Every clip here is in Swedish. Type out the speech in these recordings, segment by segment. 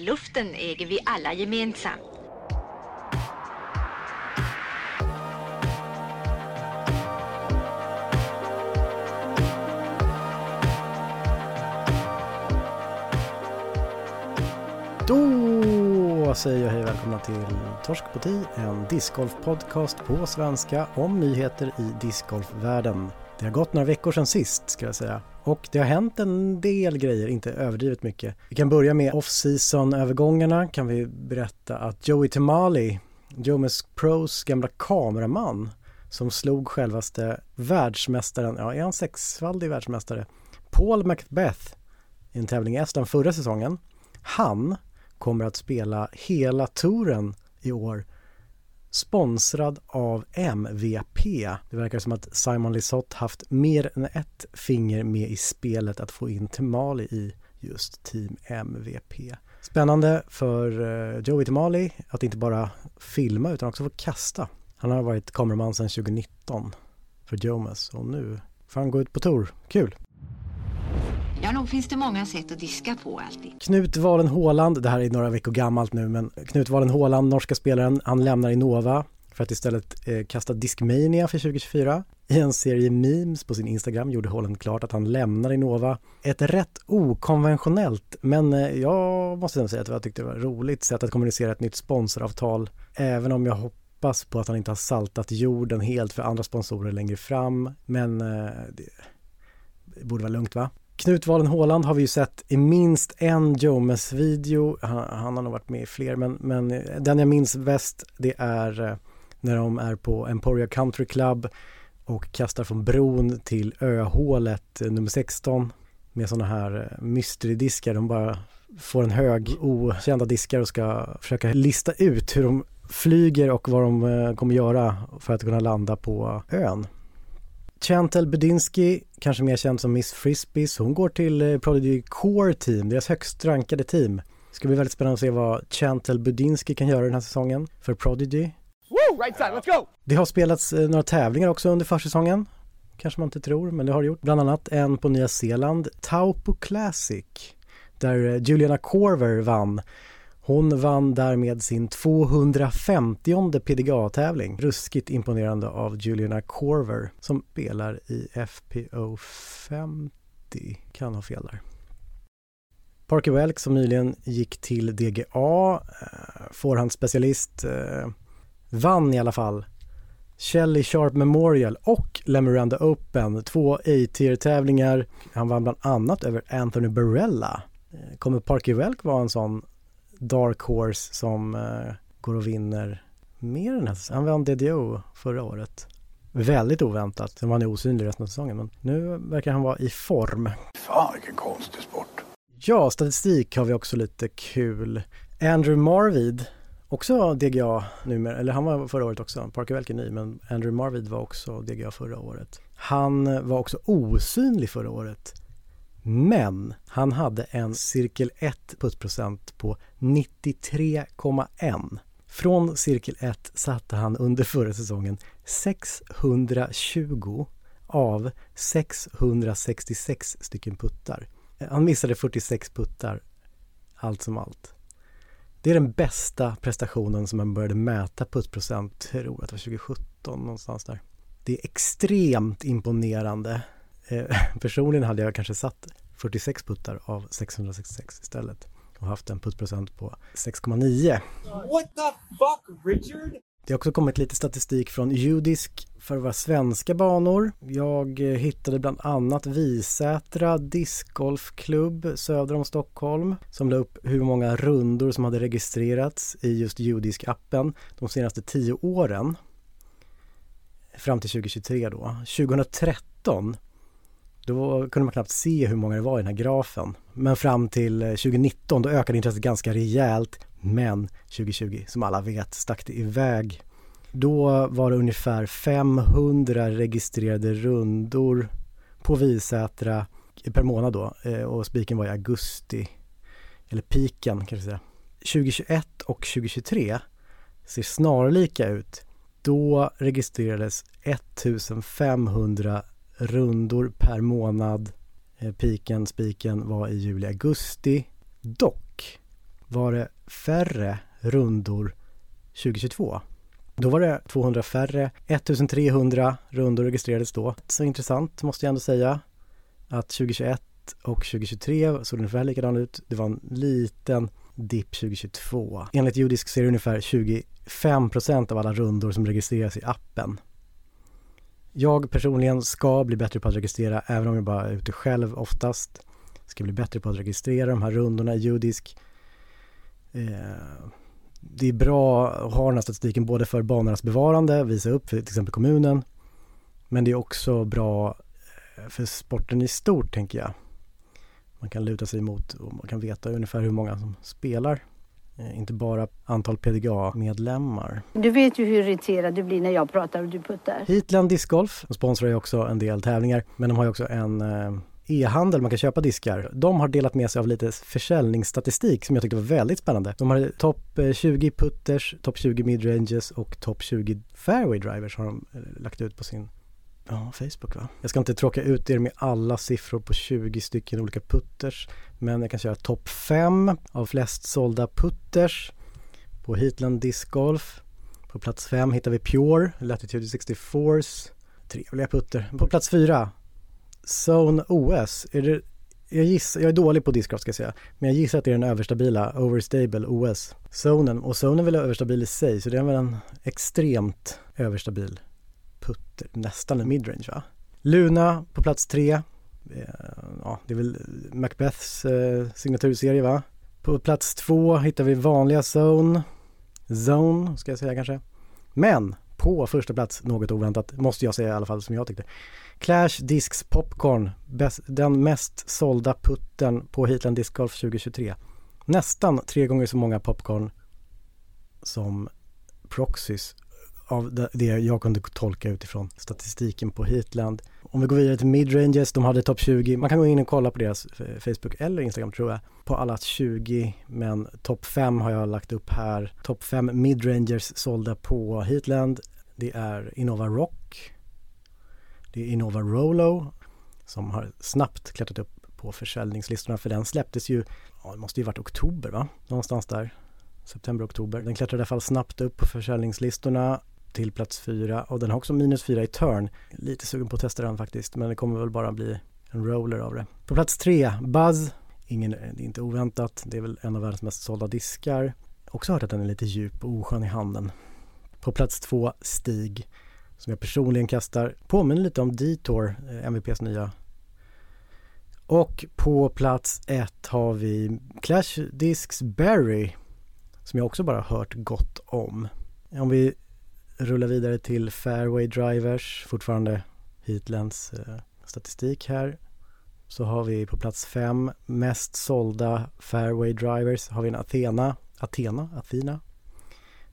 Luften äger vi alla gemensamt. Då säger jag hej och välkomna till Torsk på Ti, en discgolf-podcast på svenska om nyheter i discgolfvärlden. Det har gått några veckor sedan sist ska jag säga och det har hänt en del grejer, inte överdrivet mycket. Vi kan börja med off-season övergångarna kan vi berätta att Joey Tamali, Jomes Pros gamla kameraman som slog självaste världsmästaren, ja är han sexfaldig världsmästare, Paul Macbeth i en tävling i Estland förra säsongen. Han kommer att spela hela touren i år sponsrad av MVP. Det verkar som att Simon Lisott haft mer än ett finger med i spelet att få in Timali i just Team MVP. Spännande för eh, Joey Timali att inte bara filma utan också få kasta. Han har varit kameraman sedan 2019 för Jomas och nu får han gå ut på tour. Kul! Ja, nog finns det många sätt att diska på alltid. Knut Valen Håland, det här är några veckor gammalt nu, men Knut Valen Håland, norska spelaren, han lämnar Innova för att istället eh, kasta Discmania för 2024. I en serie memes på sin Instagram gjorde Håland klart att han lämnar Innova. Ett rätt okonventionellt, men eh, jag måste säga att jag tyckte det var roligt sätt att kommunicera ett nytt sponsoravtal, även om jag hoppas på att han inte har saltat jorden helt för andra sponsorer längre fram, men eh, det borde vara lugnt va? Knut Walen Håland har vi ju sett i minst en Jomes-video. Han, han, har nog varit med i fler, men, men eh, den jag minns bäst det är eh, när de är på Emporia Country Club och kastar från bron till öhålet eh, nummer 16 med sådana här mysterydiskar. De bara får en hög okända diskar och ska försöka lista ut hur de flyger och vad de kommer göra för att kunna landa på ön. Chantel Budinsky, kanske mer känd som Miss Frisbees, hon går till eh, Prodigy Core Team, deras högst rankade team. Det ska bli väldigt spännande att se vad Chantel Budinsky kan göra den här säsongen för Prodigy. Woo, right side, let's go! Det har spelats eh, några tävlingar också under försäsongen. Kanske man inte tror, men det har det gjort. Bland annat en på Nya Zeeland, Taupo Classic, där eh, Juliana Corver vann hon vann därmed sin 250 PDGA-tävling. Ruskigt imponerande av Juliana Corver som spelar i FPO 50. Kan ha fel där. Parker Welk som nyligen gick till DGA, eh, forehandspecialist förhandsspecialist, eh, vann i alla fall Shelly Sharp Memorial och Lemuranda Open, två A-tier-tävlingar. Han vann bland annat över Anthony Barella. Eh, kommer Parker Welk vara en sån Dark Horse som eh, går och vinner mer än här. Han vann DDO förra året. Väldigt oväntat. Sen var han osynlig resten av säsongen. Men nu verkar han vara i form. Fan vilken konstig sport. Ja, statistik har vi också lite kul. Andrew Marvid, också DGA numera, eller han var förra året också. Parker Welke ny, men Andrew Marvid var också DGA förra året. Han var också osynlig förra året. Men han hade en cirkel 1 puttprocent på 93,1. Från cirkel 1 satte han under förra säsongen 620 av 666 stycken puttar. Han missade 46 puttar, allt som allt. Det är den bästa prestationen som man började mäta puttprocent, tror att det var 2017 någonstans där. Det är extremt imponerande Eh, personligen hade jag kanske satt 46 puttar av 666 istället och haft en puttprocent på 6,9. What the fuck Richard? Det har också kommit lite statistik från Judisk för våra svenska banor. Jag eh, hittade bland annat Visätra discgolfklubb söder om Stockholm som la upp hur många rundor som hade registrerats i just Judisk-appen de senaste tio åren. Fram till 2023 då. 2013 då kunde man knappt se hur många det var i den här grafen. Men fram till eh, 2019 då ökade intresset ganska rejält. Men 2020, som alla vet, stack det iväg. Då var det ungefär 500 registrerade rundor på Visätra per månad då eh, och spiken var i augusti. Eller piken kan vi säga. 2021 och 2023 ser snarlika ut. Då registrerades 1500 rundor per månad. Eh, piken, spiken var i juli-augusti. Dock var det färre rundor 2022. Då var det 200 färre, 1300 rundor registrerades då. Så intressant måste jag ändå säga att 2021 och 2023 såg ungefär likadant ut. Det var en liten dipp 2022. Enligt judisk så är det ungefär 25% av alla rundor som registreras i appen. Jag personligen ska bli bättre på att registrera, även om jag bara är ute själv oftast. Ska bli bättre på att registrera de här rundorna i judisk. Eh, det är bra att ha den här statistiken både för banornas bevarande, visa upp för till exempel kommunen. Men det är också bra eh, för sporten i stort tänker jag. Man kan luta sig mot och man kan veta ungefär hur många som spelar. Eh, inte bara antal PDGA-medlemmar. Du vet ju hur irriterad du blir när jag pratar och du puttar. Heatland Discgolf sponsrar ju också en del tävlingar men de har ju också en eh, e-handel, man kan köpa diskar. De har delat med sig av lite försäljningsstatistik som jag tyckte var väldigt spännande. De har topp 20 putters, topp 20 midranges och topp 20 fairway drivers har de lagt ut på sin Ja, Facebook va? Jag ska inte tråka ut er med alla siffror på 20 stycken olika putters. Men jag kan köra topp 5 av flest sålda putters på Heatland Disc Golf. På plats 5 hittar vi Pure, Latitude 64s. Trevliga putter. På plats 4, Zone OS. Är det, jag gissar, jag är dålig på discgolf ska jag säga, men jag gissar att det är den överstabila Overstable OS. Zonen, och zonen är väl överstabil i sig, så det är väl en extremt överstabil putter, nästan en midrange va? Luna på plats tre. Eh, ja, det är väl Macbeths eh, signaturserie va? På plats två hittar vi vanliga Zone. Zone ska jag säga kanske. Men på första plats, något oväntat, måste jag säga i alla fall som jag tyckte. Clash Discs Popcorn, best, den mest sålda putten på Heatland Disc Golf 2023. Nästan tre gånger så många popcorn som Proxys av det jag kunde tolka utifrån statistiken på Heatland. Om vi går vidare till midranges, de hade topp 20. Man kan gå in och kolla på deras Facebook eller Instagram tror jag. På alla 20, men topp 5 har jag lagt upp här. Topp 5 midrangers sålda på Heatland. Det är Innova Rock. Det är Innova Rolo som har snabbt klättrat upp på försäljningslistorna för den släpptes ju, ja det måste ju varit oktober va? Någonstans där september, oktober. Den klättrade i alla fall snabbt upp på försäljningslistorna till plats fyra och den har också minus fyra i turn. Lite sugen på att testa den faktiskt men det kommer väl bara bli en roller av det. På plats tre, Buzz. Ingen, det är inte oväntat, det är väl en av världens mest sålda diskar. Också hört att den är lite djup och oskön i handen. På plats två, Stig, som jag personligen kastar. Påminner lite om Detour, eh, MVPs nya. Och på plats ett har vi Clash Discs Berry, som jag också bara hört gott om. Om vi rullar vidare till fairway drivers, fortfarande Heatlands eh, statistik här. Så har vi på plats fem mest sålda fairway drivers har vi en Athena, Athena, Athena.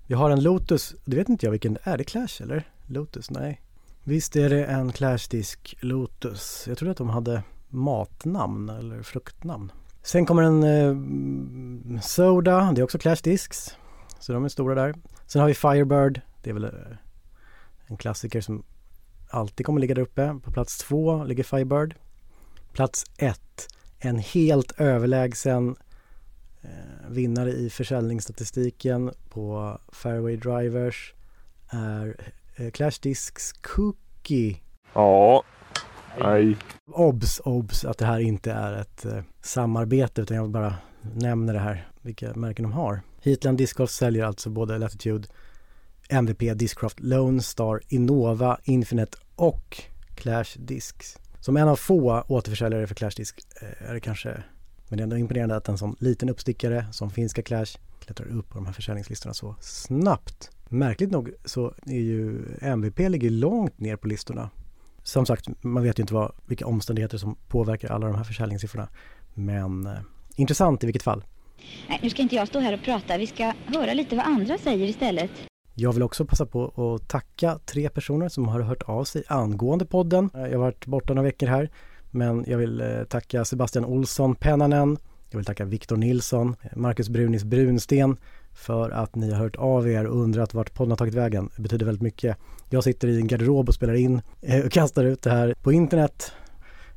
Vi har en Lotus, det vet inte jag vilken det är, det Clash eller? Lotus, nej. Visst är det en Clash-disk Lotus. Jag trodde att de hade matnamn eller fruktnamn. Sen kommer en eh, Soda, det är också Clash Discs. Så de är stora där. Sen har vi Firebird, det är väl eh, en klassiker som alltid kommer ligga där uppe. På plats två ligger Firebird. Plats ett, en helt överlägsen eh, vinnare i försäljningsstatistiken på Fairway Drivers är eh, Clash Discs Cookie. Ja, nej. Obs, obs att det här inte är ett eh, samarbete utan jag bara nämner det här, vilka märken de har. Heatland Disc Golf säljer alltså både Latitude MVP, Discraft, Lone Star, Innova, Infinite och Clash Discs. Som en av få återförsäljare för Clash Disc eh, är det kanske, men det är ändå imponerande att en sån liten uppstickare som finska Clash klättrar upp på de här försäljningslistorna så snabbt. Märkligt nog så är ju MVP ligger långt ner på listorna. Som sagt, man vet ju inte vad, vilka omständigheter som påverkar alla de här försäljningssiffrorna. Men eh, intressant i vilket fall. Nej, nu ska inte jag stå här och prata. Vi ska höra lite vad andra säger istället. Jag vill också passa på att tacka tre personer som har hört av sig angående podden. Eh, jag har varit borta några veckor här, men jag vill eh, tacka Sebastian Olsson Pennanen. Jag vill tacka Viktor Nilsson, eh, Marcus Brunis Brunsten för att ni har hört av er och undrat vart podden har tagit vägen. Det betyder väldigt mycket. Jag sitter i en garderob och spelar in och kastar ut det här på internet.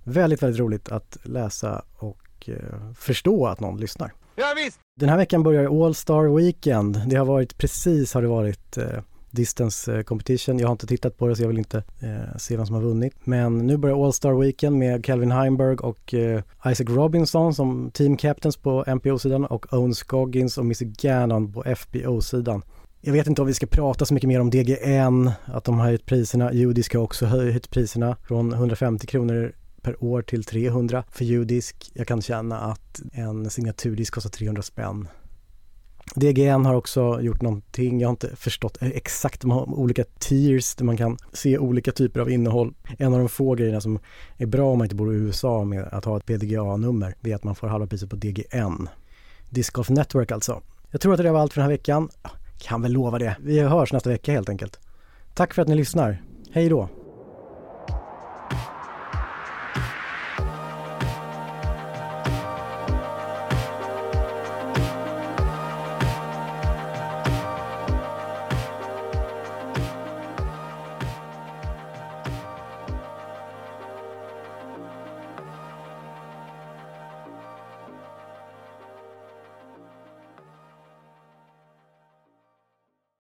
Väldigt, väldigt roligt att läsa och förstå att någon lyssnar. Ja, visst. Den här veckan börjar All Star Weekend. Det har varit precis har det varit eh, distance eh, competition. Jag har inte tittat på det så jag vill inte eh, se vem som har vunnit. Men nu börjar All Star Weekend med Calvin Heimberg och eh, Isaac Robinson som team captains på MPO-sidan och Owen Scoggins och Missy Gannon på FBO-sidan. Jag vet inte om vi ska prata så mycket mer om DGN, att de har höjt priserna. Judy har också höjt priserna från 150 kronor per år till 300 för ljuddisk. Jag kan känna att en signaturdisk kostar 300 spänn. DGN har också gjort någonting, jag har inte förstått exakt, de har olika tiers där man kan se olika typer av innehåll. En av de få grejerna som är bra om man inte bor i USA med att ha ett PDGA-nummer, det är att man får halva priset på DGN. Disc Golf Network alltså. Jag tror att det var allt för den här veckan. Kan väl lova det. Vi hörs nästa vecka helt enkelt. Tack för att ni lyssnar. Hej då!